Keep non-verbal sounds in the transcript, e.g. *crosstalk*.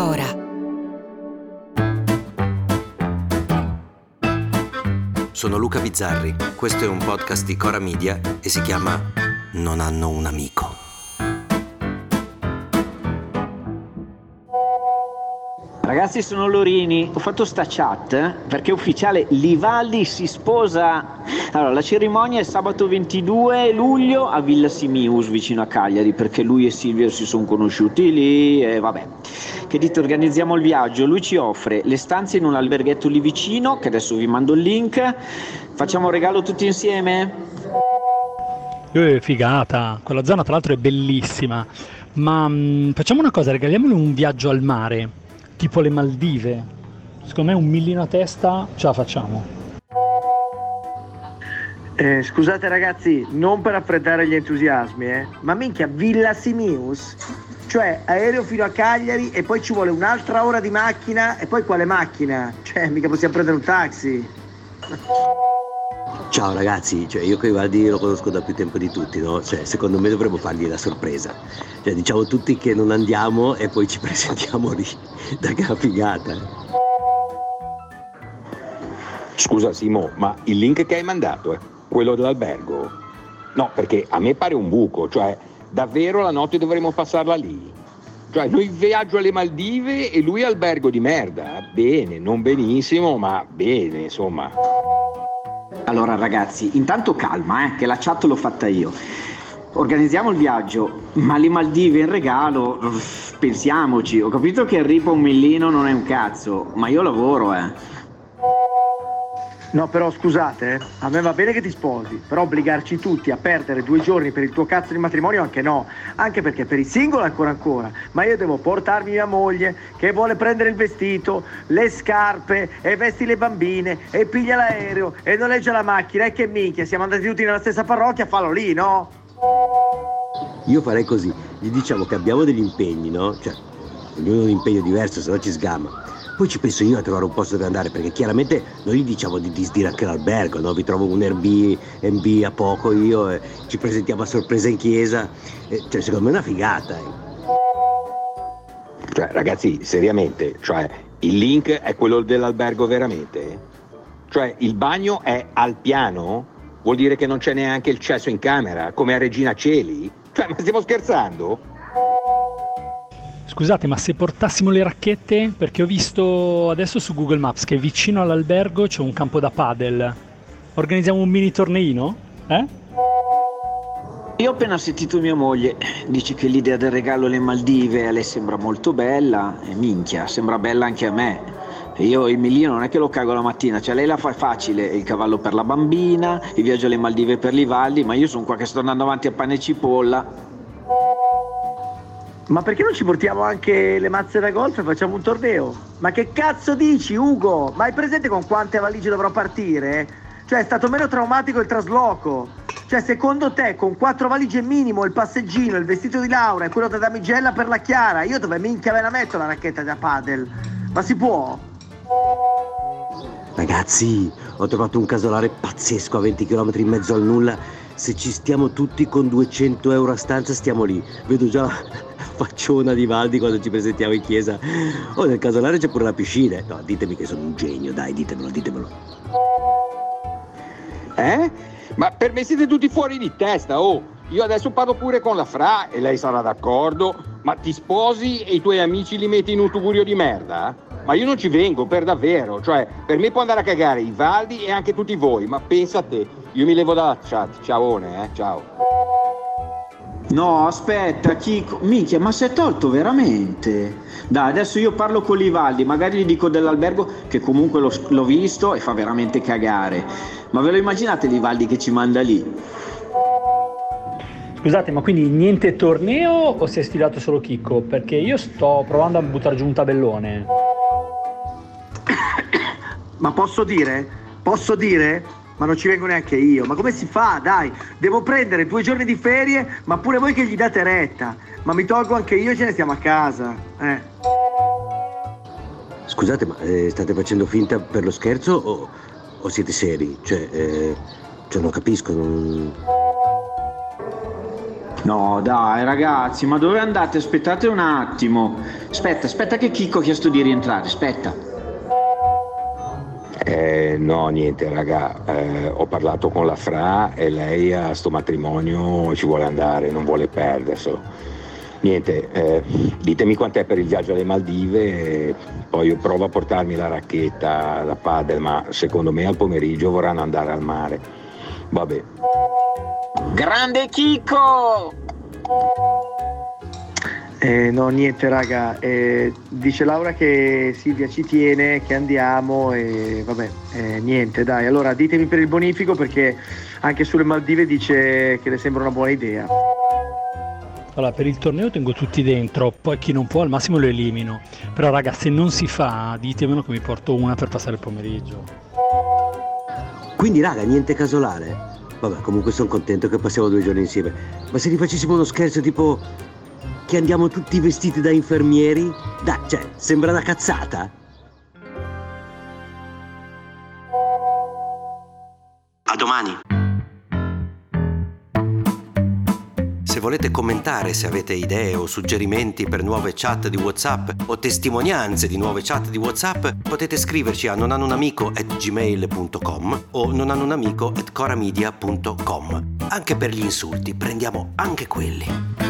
Cora. Sono Luca Bizzarri, questo è un podcast di Cora Media e si chiama Non hanno un amico. Ragazzi sono Lorini, ho fatto sta chat perché è ufficiale Livaldi si sposa. Allora, la cerimonia è sabato 22 luglio a Villa Simius vicino a Cagliari perché lui e Silvio si sono conosciuti lì e vabbè. Che dite organizziamo il viaggio, lui ci offre le stanze in un alberghetto lì vicino che adesso vi mando il link. Facciamo un regalo tutti insieme? Eh, figata, quella zona tra l'altro è bellissima, ma mh, facciamo una cosa, regaliamole un viaggio al mare, tipo le Maldive. Secondo me un millino a testa ce la facciamo. Eh, scusate ragazzi, non per raffreddare gli entusiasmi, eh, ma minchia, Villa Simius? Cioè, aereo fino a Cagliari e poi ci vuole un'altra ora di macchina e poi quale macchina? Cioè, mica possiamo prendere un taxi. Ciao ragazzi, cioè io Vivaldi lo conosco da più tempo di tutti, no? Cioè, secondo me dovremmo fargli la sorpresa. Cioè, diciamo tutti che non andiamo e poi ci *laughs* presentiamo lì. Da che figata. Scusa Simo, ma il link che hai mandato è quello dell'albergo? No, perché a me pare un buco, cioè davvero la notte dovremmo passarla lì. Cioè noi viaggio alle Maldive e lui albergo di merda. Bene, non benissimo, ma bene, insomma. Allora ragazzi, intanto calma, eh, che la chat l'ho fatta io. Organizziamo il viaggio, ma le Maldive in regalo, pensiamoci. Ho capito che arriva un millino non è un cazzo, ma io lavoro, eh. No, però scusate, eh, a me va bene che ti sposi, però obbligarci tutti a perdere due giorni per il tuo cazzo di matrimonio anche no. Anche perché per il singolo ancora ancora, ma io devo portarmi mia moglie che vuole prendere il vestito, le scarpe e vesti le bambine e piglia l'aereo e noleggia la macchina e che minchia, siamo andati tutti nella stessa parrocchia, fallo lì, no? Io farei così, gli diciamo che abbiamo degli impegni, no? Cioè, ognuno un impegno diverso, se no ci sgama. Poi ci penso io a trovare un posto dove andare, perché chiaramente noi diciamo di disdire anche l'albergo, no? Vi trovo un Airbnb a poco io e ci presentiamo a sorpresa in chiesa. E, cioè, secondo me è una figata. eh. Cioè, ragazzi, seriamente, cioè, il link è quello dell'albergo veramente? Cioè, il bagno è al piano? Vuol dire che non c'è neanche il cesso in camera, come a Regina Celi? Cioè, ma stiamo scherzando? Scusate, ma se portassimo le racchette? Perché ho visto adesso su Google Maps che vicino all'albergo c'è un campo da padel. Organizziamo un mini torneino? Eh? Io ho appena sentito mia moglie, dice che l'idea del regalo alle Maldive a lei sembra molto bella, e minchia, sembra bella anche a me. Io il millino non è che lo cago la mattina, cioè lei la fa facile, il cavallo per la bambina, il viaggio alle Maldive per l'Ivaldi, ma io sono qua che sto andando avanti a pane e cipolla. Ma perché non ci portiamo anche le mazze da golf e facciamo un torneo? Ma che cazzo dici, Ugo? Ma hai presente con quante valigie dovrò partire? Cioè, è stato meno traumatico il trasloco. Cioè, secondo te, con quattro valigie minimo, il passeggino, il vestito di Laura e quello da damigella per la Chiara, io dove minchia me la metto la racchetta da padel? Ma si può? Ragazzi, ho trovato un casolare pazzesco a 20 km in mezzo al nulla. Se ci stiamo tutti con 200 euro a stanza, stiamo lì. Vedo già facciona di Valdi quando ci presentiamo in chiesa. Oh, nel casolare c'è pure la piscina. No, ditemi che sono un genio, dai, ditemelo, ditemelo. Eh? Ma per me siete tutti fuori di testa, oh! Io adesso parlo pure con la Fra e lei sarà d'accordo, ma ti sposi e i tuoi amici li metti in un tugurio di merda? Ma io non ci vengo, per davvero, cioè, per me può andare a cagare i Valdi e anche tutti voi, ma pensa a te, io mi levo dalla chat, ciaone, eh, ciao. No, aspetta, Chico. Minchia, ma si è tolto veramente? Dai, adesso io parlo con Livaldi, magari gli dico dell'albergo che comunque l'ho, l'ho visto e fa veramente cagare. Ma ve lo immaginate Livaldi che ci manda lì? Scusate, ma quindi niente torneo o si è sfidato solo Chicco? Perché io sto provando a buttare giù un tabellone. *coughs* Ma posso dire? Posso dire? Ma non ci vengo neanche io. Ma come si fa? Dai, devo prendere due giorni di ferie, ma pure voi che gli date retta. Ma mi tolgo anche io e ce ne stiamo a casa. Eh. Scusate, ma eh, state facendo finta per lo scherzo o, o siete seri? Cioè, eh, cioè, non capisco. Non... No, dai ragazzi, ma dove andate? Aspettate un attimo. Aspetta, aspetta che Chicco ha chiesto di rientrare, aspetta. Eh, no, niente, raga, eh, ho parlato con la Fra e lei a sto matrimonio ci vuole andare, non vuole perderselo. Niente, eh, ditemi quant'è per il viaggio alle Maldive, poi io provo a portarmi la racchetta, la paddle, ma secondo me al pomeriggio vorranno andare al mare. Vabbè. Grande Chicco! Eh, no, niente raga, eh, dice Laura che Silvia ci tiene, che andiamo e vabbè, eh, niente dai, allora ditemi per il bonifico perché anche sulle Maldive dice che le sembra una buona idea. Allora, per il torneo tengo tutti dentro, poi chi non può al massimo lo elimino. Però raga, se non si fa, ditemelo che mi porto una per passare il pomeriggio. Quindi, raga, niente casolare? Vabbè, comunque sono contento che passiamo due giorni insieme. Ma se gli facessimo uno scherzo tipo che andiamo tutti vestiti da infermieri? Dai, cioè, sembra una cazzata? A domani. Se volete commentare, se avete idee o suggerimenti per nuove chat di WhatsApp o testimonianze di nuove chat di WhatsApp, potete scriverci a nonhanunamico@gmail.com o nonhanunamico@coramedia.com. Anche per gli insulti, prendiamo anche quelli.